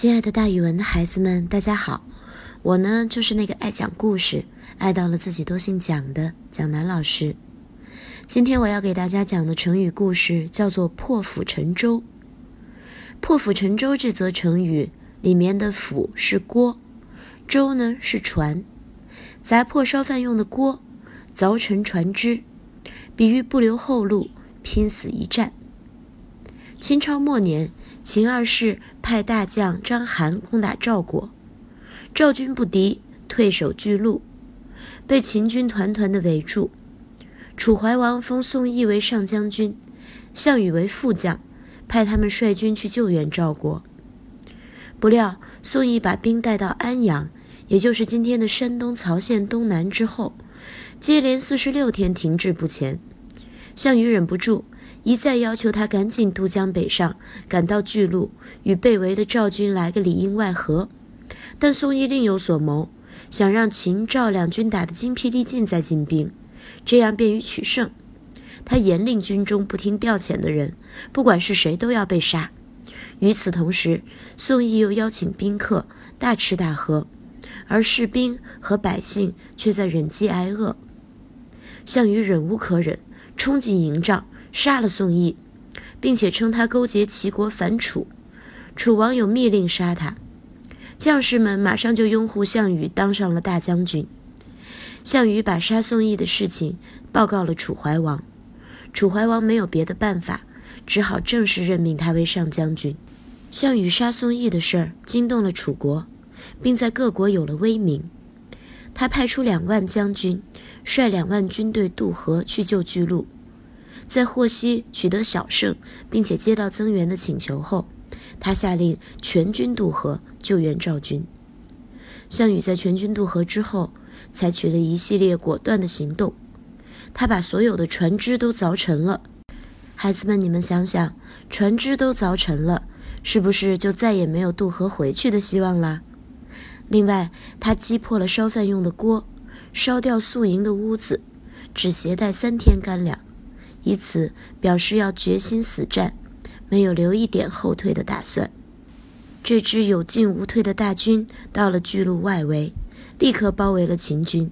亲爱的，大语文的孩子们，大家好！我呢，就是那个爱讲故事、爱到了自己都姓蒋的蒋楠老师。今天我要给大家讲的成语故事叫做“破釜沉舟”。破釜沉舟这则成语里面的“釜”是锅，“舟”呢是船，砸破烧饭用的锅，凿沉船只，比喻不留后路，拼死一战。清朝末年。秦二世派大将章邯攻打赵国，赵军不敌，退守巨鹿，被秦军团团的围住。楚怀王封宋义为上将军，项羽为副将，派他们率军去救援赵国。不料宋义把兵带到安阳，也就是今天的山东曹县东南之后，接连四十六天停滞不前。项羽忍不住。一再要求他赶紧渡江北上，赶到巨鹿，与被围的赵军来个里应外合。但宋义另有所谋，想让秦赵两军打得精疲力尽再进兵，这样便于取胜。他严令军中不听调遣的人，不管是谁都要被杀。与此同时，宋义又邀请宾客大吃大喝，而士兵和百姓却在忍饥挨饿。项羽忍无可忍，冲进营帐。杀了宋义，并且称他勾结齐国反楚，楚王有密令杀他。将士们马上就拥护项羽当上了大将军。项羽把杀宋义的事情报告了楚怀王，楚怀王没有别的办法，只好正式任命他为上将军。项羽杀宋义的事儿惊动了楚国，并在各国有了威名。他派出两万将军，率两万军队渡河去救巨鹿。在获悉取得小胜，并且接到增援的请求后，他下令全军渡河救援赵军。项羽在全军渡河之后，采取了一系列果断的行动。他把所有的船只都凿沉了。孩子们，你们想想，船只都凿沉了，是不是就再也没有渡河回去的希望啦？另外，他击破了烧饭用的锅，烧掉宿营的屋子，只携带三天干粮。以此表示要决心死战，没有留一点后退的打算。这支有进无退的大军到了巨鹿外围，立刻包围了秦军。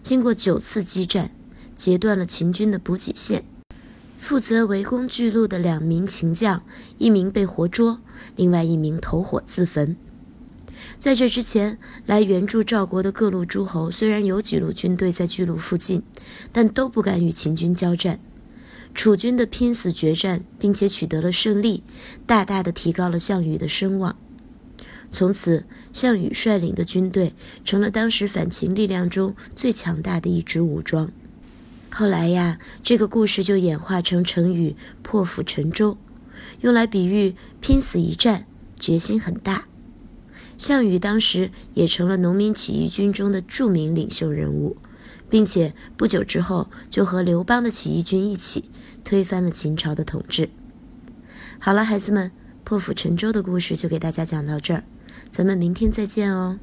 经过九次激战，截断了秦军的补给线。负责围攻巨鹿的两名秦将，一名被活捉，另外一名投火自焚。在这之前，来援助赵国的各路诸侯虽然有几路军队在巨鹿附近，但都不敢与秦军交战。楚军的拼死决战，并且取得了胜利，大大的提高了项羽的声望。从此，项羽率领的军队成了当时反秦力量中最强大的一支武装。后来呀，这个故事就演化成成语“破釜沉舟”，用来比喻拼死一战，决心很大。项羽当时也成了农民起义军中的著名领袖人物，并且不久之后就和刘邦的起义军一起。推翻了秦朝的统治。好了，孩子们，破釜沉舟的故事就给大家讲到这儿，咱们明天再见哦。